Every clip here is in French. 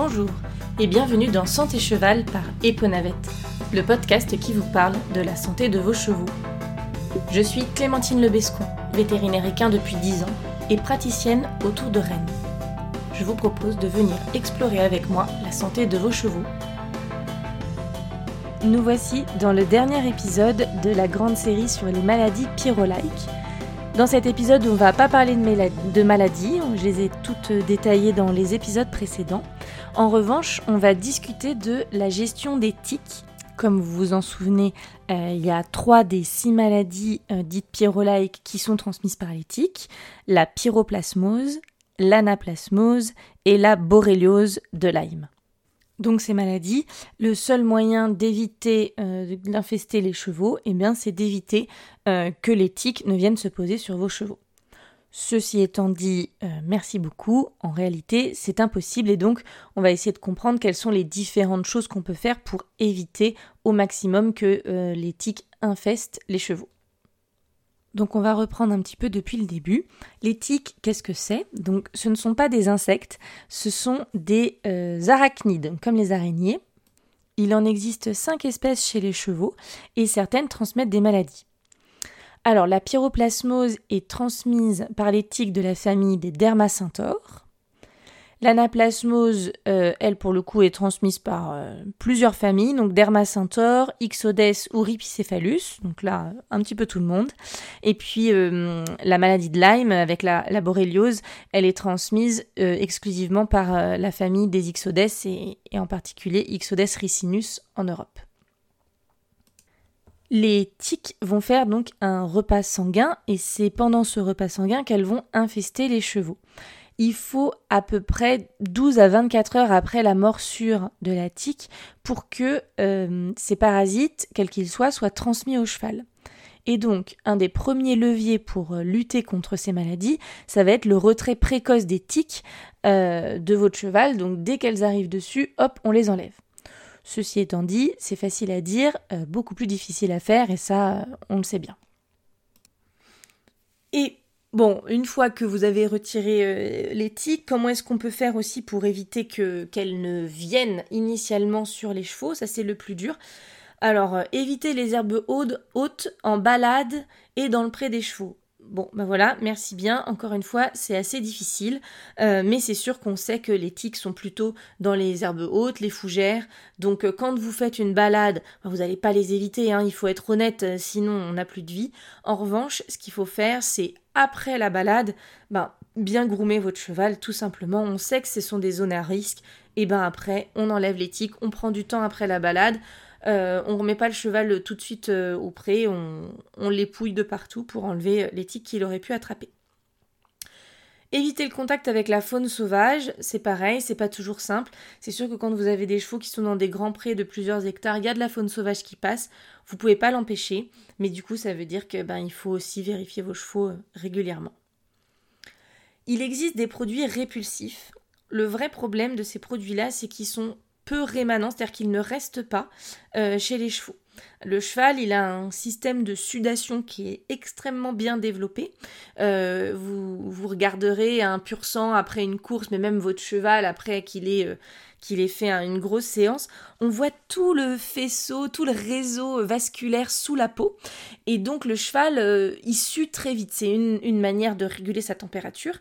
Bonjour et bienvenue dans Santé Cheval par Eponavette, le podcast qui vous parle de la santé de vos chevaux. Je suis Clémentine Lebescon, vétérinaire équin depuis 10 ans et praticienne autour de Rennes. Je vous propose de venir explorer avec moi la santé de vos chevaux. Nous voici dans le dernier épisode de la grande série sur les maladies pyrolaïques. Dans cet épisode, on ne va pas parler de maladies, je les ai toutes détaillées dans les épisodes précédents. En revanche, on va discuter de la gestion des tiques. Comme vous vous en souvenez, euh, il y a trois des six maladies euh, dites pyrolaïques qui sont transmises par les tiques la pyroplasmose, l'anaplasmose et la borréliose de Lyme. Donc ces maladies, le seul moyen d'éviter euh, d'infester les chevaux, eh bien, c'est d'éviter que les tiques ne viennent se poser sur vos chevaux. Ceci étant dit, euh, merci beaucoup. En réalité, c'est impossible et donc on va essayer de comprendre quelles sont les différentes choses qu'on peut faire pour éviter au maximum que euh, les tiques infestent les chevaux. Donc on va reprendre un petit peu depuis le début. Les tiques, qu'est-ce que c'est? Donc ce ne sont pas des insectes, ce sont des euh, arachnides, comme les araignées. Il en existe cinq espèces chez les chevaux et certaines transmettent des maladies. Alors, la pyroplasmose est transmise par les tiques de la famille des dermacentaures. L'anaplasmose, euh, elle, pour le coup, est transmise par euh, plusieurs familles, donc Dermacentaure, Ixodes ou Ripicéphalus, donc là, un petit peu tout le monde. Et puis, euh, la maladie de Lyme, avec la, la borréliose, elle est transmise exclusivement par la famille des Ixodes et, et en particulier Ixodes ricinus en Europe. Les tiques vont faire donc un repas sanguin et c'est pendant ce repas sanguin qu'elles vont infester les chevaux. Il faut à peu près 12 à 24 heures après la morsure de la tique pour que euh, ces parasites, quels qu'ils soient, soient transmis au cheval. Et donc, un des premiers leviers pour euh, lutter contre ces maladies, ça va être le retrait précoce des tiques euh, de votre cheval. Donc, dès qu'elles arrivent dessus, hop, on les enlève. Ceci étant dit, c'est facile à dire, beaucoup plus difficile à faire, et ça, on le sait bien. Et bon, une fois que vous avez retiré euh, les tiques, comment est-ce qu'on peut faire aussi pour éviter que qu'elles ne viennent initialement sur les chevaux? Ça, c'est le plus dur. Alors, euh, éviter les herbes hautes en balade et dans le pré des chevaux. Bon, ben voilà, merci bien. Encore une fois, c'est assez difficile, euh, mais c'est sûr qu'on sait que les tiques sont plutôt dans les herbes hautes, les fougères. Donc, euh, quand vous faites une balade, ben, vous n'allez pas les éviter. Hein, il faut être honnête, euh, sinon on n'a plus de vie. En revanche, ce qu'il faut faire, c'est après la balade, ben bien groomer votre cheval, tout simplement. On sait que ce sont des zones à risque. Et ben après, on enlève les tiques, on prend du temps après la balade. Euh, on ne remet pas le cheval tout de suite euh, au pré, on, on l'épouille de partout pour enlever les tiques qu'il aurait pu attraper. Éviter le contact avec la faune sauvage, c'est pareil, c'est pas toujours simple. C'est sûr que quand vous avez des chevaux qui sont dans des grands prés de plusieurs hectares, il y a de la faune sauvage qui passe, vous pouvez pas l'empêcher, mais du coup ça veut dire que ben il faut aussi vérifier vos chevaux euh, régulièrement. Il existe des produits répulsifs. Le vrai problème de ces produits-là, c'est qu'ils sont peu rémanent, c'est-à-dire qu'il ne reste pas euh, chez les chevaux. Le cheval, il a un système de sudation qui est extrêmement bien développé. Euh, vous, vous regarderez un pur sang après une course, mais même votre cheval après qu'il ait, euh, qu'il ait fait une grosse séance, on voit tout le faisceau, tout le réseau vasculaire sous la peau. Et donc le cheval, euh, il sue très vite. C'est une, manière de réguler sa température.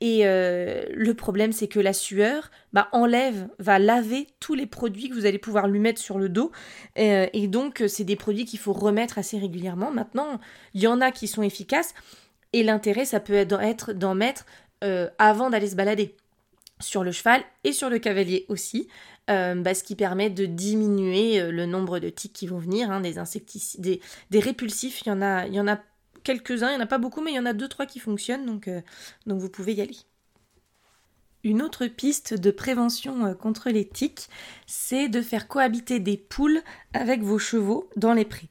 Et le problème, c'est que la sueur bah, enlève, va laver tous les produits que vous allez pouvoir lui mettre sur le dos. et donc c'est des produits qu'il faut remettre assez régulièrement. Maintenant, il y en a qui sont efficaces et l'intérêt, ça peut être d'en mettre euh, avant d'aller se balader sur le cheval et sur le cavalier aussi, euh, bah, ce qui permet de diminuer euh, le nombre de tiques qui vont venir, hein, des insecticides, des, répulsifs, il y en a, il y en a quelques-uns, il n'y en a pas beaucoup, mais il y en a deux, trois qui fonctionnent, donc, donc vous pouvez y aller. Une autre piste de prévention euh, contre les tiques, c'est de faire cohabiter des poules avec vos chevaux dans les prés.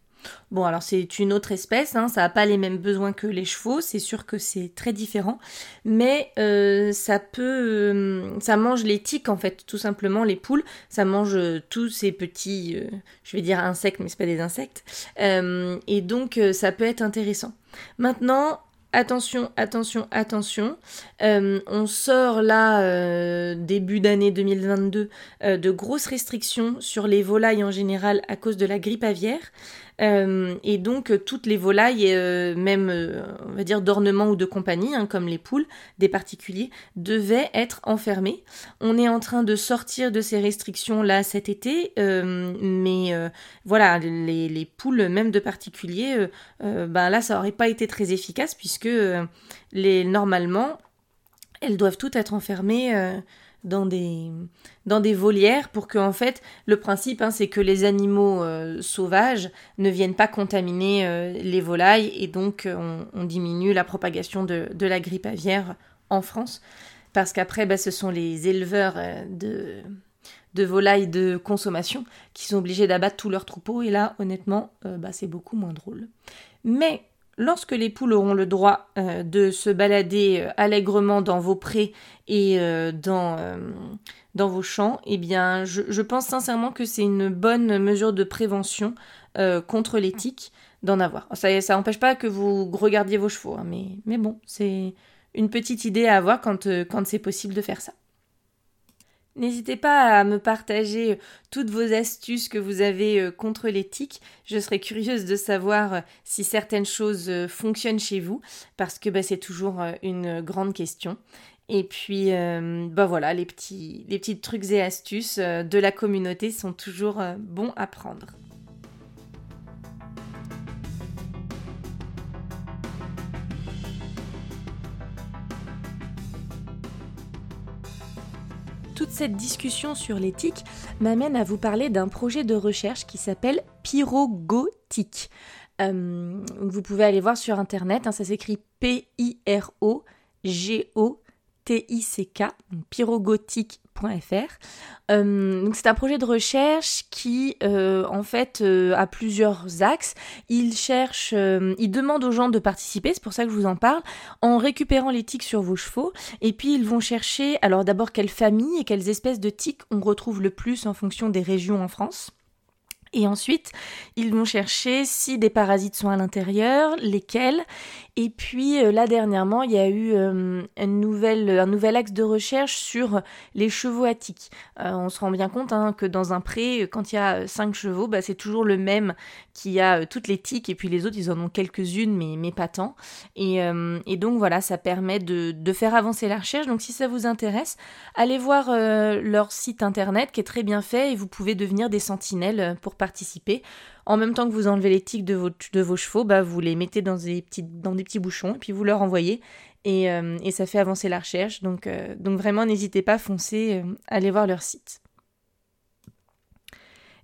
Bon, alors c'est une autre espèce, hein, ça n'a pas les mêmes besoins que les chevaux, c'est sûr que c'est très différent, mais euh, ça peut, euh, ça mange les tiques en fait, tout simplement les poules, ça mange tous ces petits, je vais dire insectes, mais c'est pas des insectes, et donc ça peut être intéressant. Maintenant, attention, attention, attention. Euh, on sort là, euh, début d'année 2022, euh, de grosses restrictions sur les volailles en général à cause de la grippe aviaire. Euh, et donc euh, toutes les volailles, euh, même on va dire d'ornement ou de compagnie, hein, comme les poules des particuliers, devaient être enfermées. On est en train de sortir de ces restrictions là cet été, mais voilà, les, poules même de particuliers, ben là ça aurait pas été très efficace puisque les normalement elles doivent toutes être enfermées dans des, dans des volières pour que, en fait, le principe, hein, c'est que les animaux euh, sauvages ne viennent pas contaminer euh, les volailles et donc euh, on, diminue la propagation de, de, la grippe aviaire en France. Parce qu'après, bah, ce sont les éleveurs de, de volailles de consommation qui sont obligés d'abattre tous leurs troupeaux et là, honnêtement, bah, c'est beaucoup moins drôle. Mais Lorsque les poules auront le droit euh, de se balader euh, allègrement dans vos prés et euh, dans, vos champs, eh bien, je, pense sincèrement que c'est une bonne mesure de prévention contre les tiques d'en avoir. Ça n'empêche pas que vous regardiez vos chevaux, hein, mais, bon, c'est une petite idée à avoir quand c'est possible de faire ça. N'hésitez pas à me partager euh, toutes vos astuces que vous avez euh, contre les tiques. Je serais curieuse de savoir euh, si certaines choses fonctionnent chez vous, parce que bah, c'est toujours une grande question. Et puis, bah voilà, les petits trucs et astuces de la communauté sont toujours bons à prendre. Toute cette discussion sur l'éthique m'amène à vous parler d'un projet de recherche qui s'appelle Pyrogotique. Euh, vous pouvez aller voir sur internet, hein, ça s'écrit P-I-R-O-G-O TICK, pyrogotique.fr. Euh, c'est un projet de recherche qui euh, en fait euh, a plusieurs axes. Il cherche, demande aux gens de participer, c'est pour ça que je vous en parle, en récupérant les tiques sur vos chevaux. Et puis ils vont chercher alors d'abord quelles familles et quelles espèces de tiques on retrouve le plus en fonction des régions en France. Et ensuite, ils vont chercher si des parasites sont à l'intérieur, lesquels. Et puis euh, là dernièrement, il y a eu euh, un nouvel axe de recherche sur les chevaux attiques. Euh, on se rend bien compte hein, que dans un pré, quand il y a cinq chevaux, bah, c'est toujours le même qui a toutes les tiques et puis les autres, ils en ont quelques-unes, mais, mais pas tant. Et, et, donc voilà, ça permet de, de, faire avancer la recherche. Donc si ça vous intéresse, allez voir leur site internet qui est très bien fait et vous pouvez devenir des sentinelles pour En même temps que vous enlevez les tiques de, vos chevaux, bah, vous les mettez dans des, petits, bouchons et puis vous leur envoyez. Et, euh, ça fait avancer la recherche. Donc, euh, vraiment, n'hésitez pas, foncez, euh, allez voir leur site.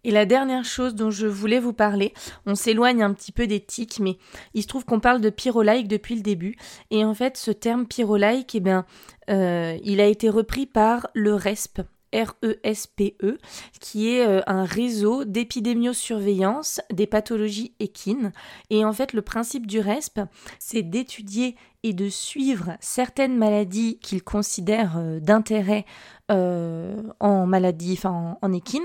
Et la dernière chose dont je voulais vous parler, on s'éloigne un petit peu des tiques, mais il se trouve qu'on parle de pyrolaïque depuis le début. Et en fait, ce terme pyrolaïque, eh bien, il a été repris par le RESP, RESPE, e, qui est euh, un réseau d'épidémiosurveillance des pathologies équines. Et en fait, le principe du RESP, c'est d'étudier et de suivre certaines maladies qu'il considère euh, d'intérêt euh, en maladie, en, équine.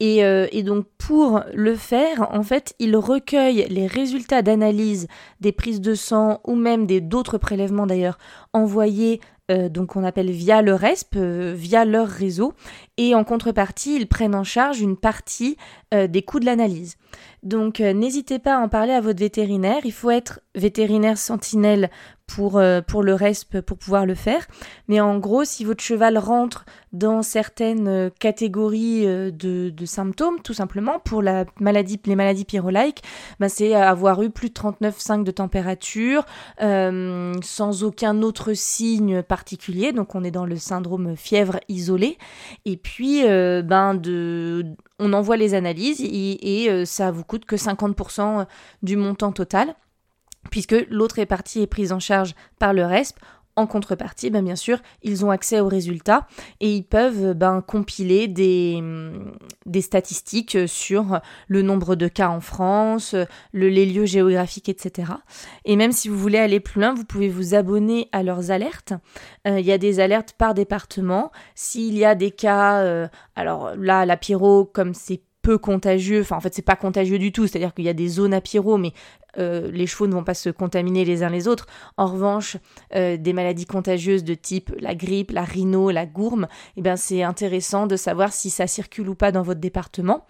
Et, et, donc pour le faire, en fait, il recueille les résultats d'analyse des prises de sang ou même des d'autres prélèvements d'ailleurs envoyés euh, donc on appelle via le RESP, euh, via leur réseau, et en contrepartie, ils prennent en charge une partie euh, des coûts de l'analyse. Donc n'hésitez pas à en parler à votre vétérinaire, il faut être vétérinaire sentinelle pour, euh, pour le reste, pour pouvoir le faire. Mais en gros, si votre cheval rentre dans certaines euh, catégories euh, de, symptômes, tout simplement, pour la maladie, les maladies pyrolaïques, bah, c'est avoir eu plus de 39,5 de température, sans aucun autre signe particulier. Donc on est dans le syndrome fièvre isolée. Et puis, ben de on envoie les analyses et, et ça vous coûte que 50% du montant total puisque l'autre partie est prise en charge par le RESP. En contrepartie, ben bien sûr, ils ont accès aux résultats et ils peuvent ben, compiler des, des, statistiques sur le nombre de cas en France, le, les lieux géographiques, etc. Et même si vous voulez aller plus loin, vous pouvez vous abonner à leurs alertes. Euh, il y a des alertes par département. S'il y a des cas, euh, alors là, la pyro, comme c'est peu contagieux, enfin en fait c'est pas contagieux du tout, c'est-à-dire qu'il y a des zones à pyro, mais euh, les chevaux ne vont pas se contaminer les uns les autres. En revanche, euh, des maladies contagieuses de type la grippe, la rhino, la gourme, eh bien c'est intéressant de savoir si ça circule ou pas dans votre département.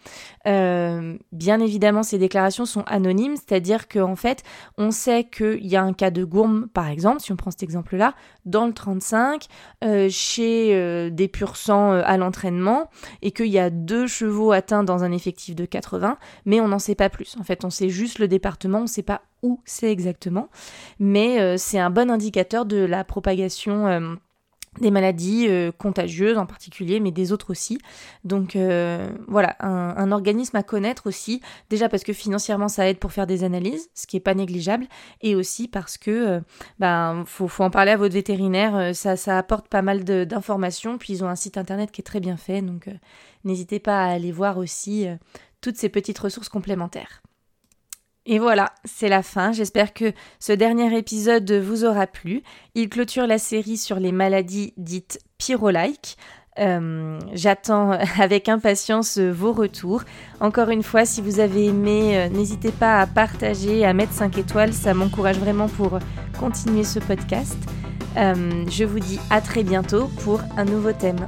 Euh, bien évidemment, ces déclarations sont anonymes, c'est-à-dire qu'en fait, on sait qu'il y a un cas de gourme, par exemple, si on prend cet exemple-là, dans le 35, chez des pur sang à l'entraînement, et qu'il y a deux chevaux atteints dans un effectif de 80, mais on n'en sait pas plus. En fait, on sait juste le département, sait pas où c'est exactement, mais euh, c'est un bon indicateur de la propagation euh, des maladies euh, contagieuses en particulier, mais des autres aussi. Donc voilà, un, organisme à connaître aussi, déjà parce que financièrement ça aide pour faire des analyses, ce qui n'est pas négligeable, et aussi parce que ben faut, faut, en parler à votre vétérinaire, ça, ça apporte pas mal d'informations, puis ils ont un site internet qui est très bien fait, donc n'hésitez pas à aller voir aussi toutes ces petites ressources complémentaires. Et voilà, c'est la fin. J'espère que ce dernier épisode vous aura plu. Il clôture la série sur les maladies dites pyrolike. Euh, J'attends avec impatience vos retours. Encore une fois, si vous avez aimé, euh, n'hésitez pas à partager, à mettre 5 étoiles. Ça m'encourage vraiment pour continuer ce podcast. Euh, je vous dis à très bientôt pour un nouveau thème.